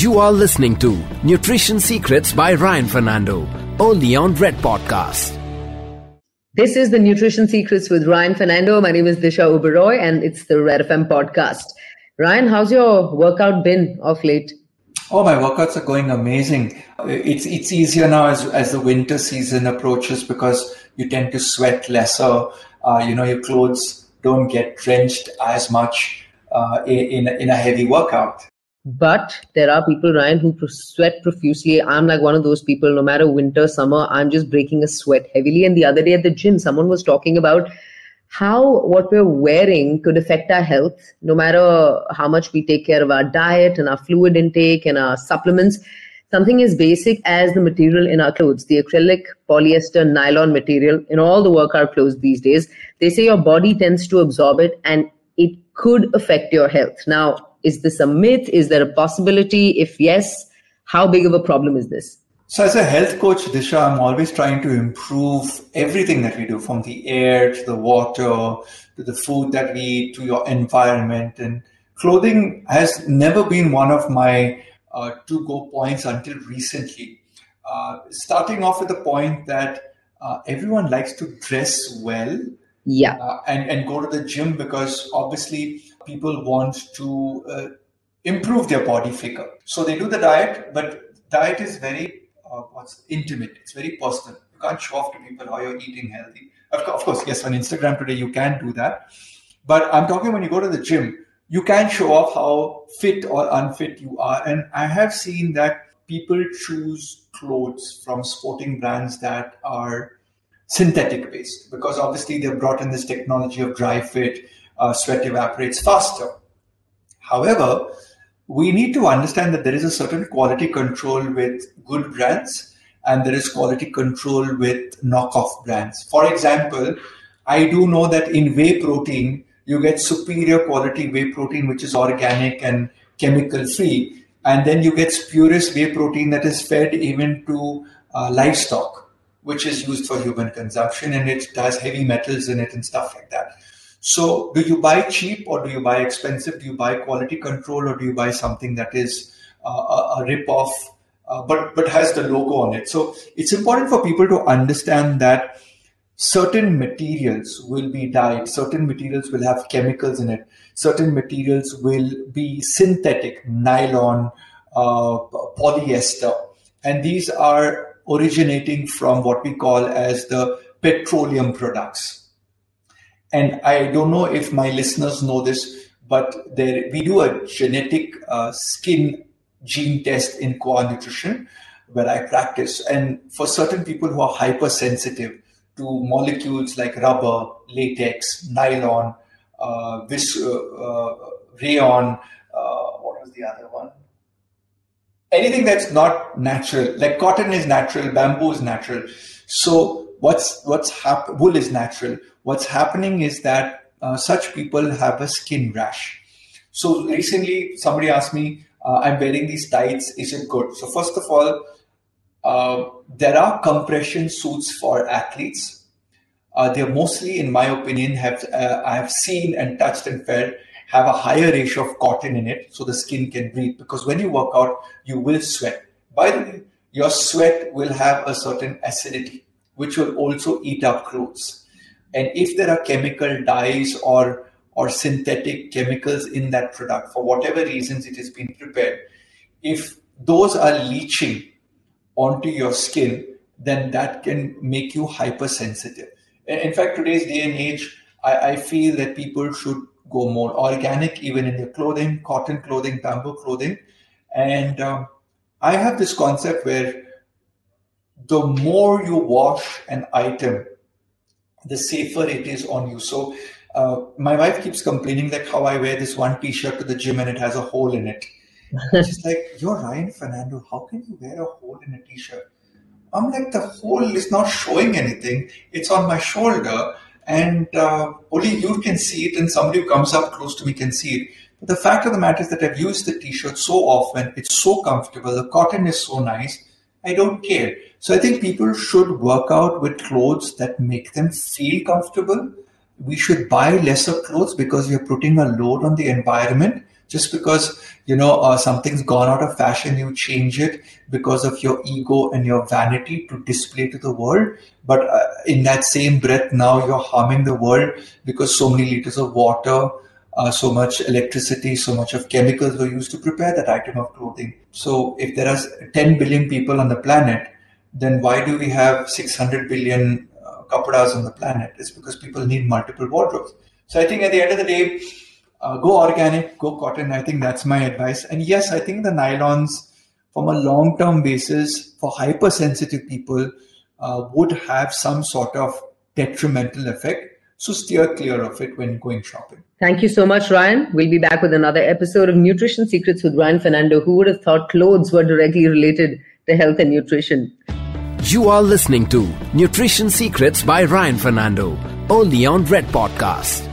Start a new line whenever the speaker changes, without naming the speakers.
You are listening to Nutrition Secrets by Ryan Fernando, only on Red Podcast.
This is the Nutrition Secrets with Ryan Fernando. My name is Disha Oberoi, and it's the Red FM podcast. Ryan, how's your workout been of late?
Oh, my workouts are going amazing. It's it's easier now as as the winter season approaches because you tend to sweat lesser. Uh, you know, your clothes don't get drenched as much uh, in in a heavy workout.
But there are people, Ryan, who sweat profusely. I'm like one of those people, no matter winter, summer, I'm just breaking a sweat heavily. And the other day at the gym, someone was talking about how what we're wearing could affect our health, no matter how much we take care of our diet and our fluid intake and our supplements. Something as basic as the material in our clothes, the acrylic, polyester, nylon material in all the workout clothes these days, they say your body tends to absorb it and it could affect your health. Now, is this a myth? Is there a possibility? If yes, how big of a problem is this?
So, as a health coach, Disha, I'm always trying to improve everything that we do from the air to the water to the food that we eat to your environment. And clothing has never been one of my uh, to go points until recently. Uh, starting off with the point that uh, everyone likes to dress well
yeah
uh, and and go to the gym because obviously people want to uh, improve their body figure. So they do the diet, but diet is very uh, what's intimate. It's very personal. You can't show off to people how you're eating healthy. Of, of course, yes, on Instagram today you can do that, but I'm talking when you go to the gym, you can show off how fit or unfit you are. And I have seen that people choose clothes from sporting brands that are synthetic based because obviously they've brought in this technology of dry fit uh, sweat evaporates faster. However, we need to understand that there is a certain quality control with good brands and there is quality control with knockoff brands. For example, I do know that in whey protein, you get superior quality whey protein, which is organic and chemical free. And then you get spurious whey protein that is fed even to uh, livestock, which is used for human consumption and it has heavy metals in it and stuff like that. So, do you buy cheap or do you buy expensive? Do you buy quality control or do you buy something that is uh, a, a rip off, uh, but but has the logo on it? So, it's important for people to understand that certain materials will be dyed, certain materials will have chemicals in it, certain materials will be synthetic, nylon, uh, polyester, and these are originating from what we call as the petroleum products and I don't know if my listeners know this, but there we do a genetic uh, skin gene test in Qua Nutrition where I practice. And for certain people who are hypersensitive to molecules like rubber, latex, nylon, uh, vis- uh, uh rayon, uh, what was the other one? Anything that's not natural, like cotton is natural, bamboo is natural. So what's what's hap- wool is natural what's happening is that uh, such people have a skin rash. So recently, somebody asked me, uh, I'm wearing these tights, is it good? So, first of all, uh, there are compression suits for athletes. Uh, they're mostly, in my opinion, have uh, I have seen and touched and felt have a higher ratio of cotton in it, so the skin can breathe. Because when you work out, you will sweat. By the way, your sweat will have a certain acidity, which will also eat up clothes. And if there are chemical dyes or or synthetic chemicals in that product for whatever reasons it has been prepared, if those are leaching onto your skin, then that can make you hypersensitive. In fact, today's day and age, I, I feel that people should go more organic, even in their clothing, cotton clothing, bamboo clothing. And um, I have this concept where the more you wash an item, the safer it is on you. So uh, my wife keeps complaining that how I wear this one T-shirt to the gym and it has a hole in it. She's like, "You're Ryan Fernando. How can you wear a hole in a T-shirt?" I'm like, "The hole is not showing anything. It's on my shoulder, and uh, only you can see it, and somebody who comes up close to me can see it." The fact of the matter is that I've used the T-shirt so often. It's so comfortable. The cotton is so nice. I don't care. So I think people should work out with clothes that make them feel comfortable. We should buy lesser clothes because we are putting a load on the environment. Just because you know uh, something's gone out of fashion, you change it because of your ego and your vanity to display to the world. But uh, in that same breath, now you're harming the world because so many liters of water, uh, so much electricity, so much of chemicals were used to prepare that item of clothing. So if there are 10 billion people on the planet, then why do we have 600 billion uh, on the planet? It's because people need multiple wardrobes. So I think at the end of the day, uh, go organic, go cotton. I think that's my advice. And yes, I think the nylons, from a long term basis, for hypersensitive people, uh, would have some sort of detrimental effect. So steer clear of it when going shopping.
Thank you so much, Ryan. We'll be back with another episode of Nutrition Secrets with Ryan Fernando. Who would have thought clothes were directly related to health and nutrition?
You are listening to Nutrition Secrets by Ryan Fernando, only on Red Podcast.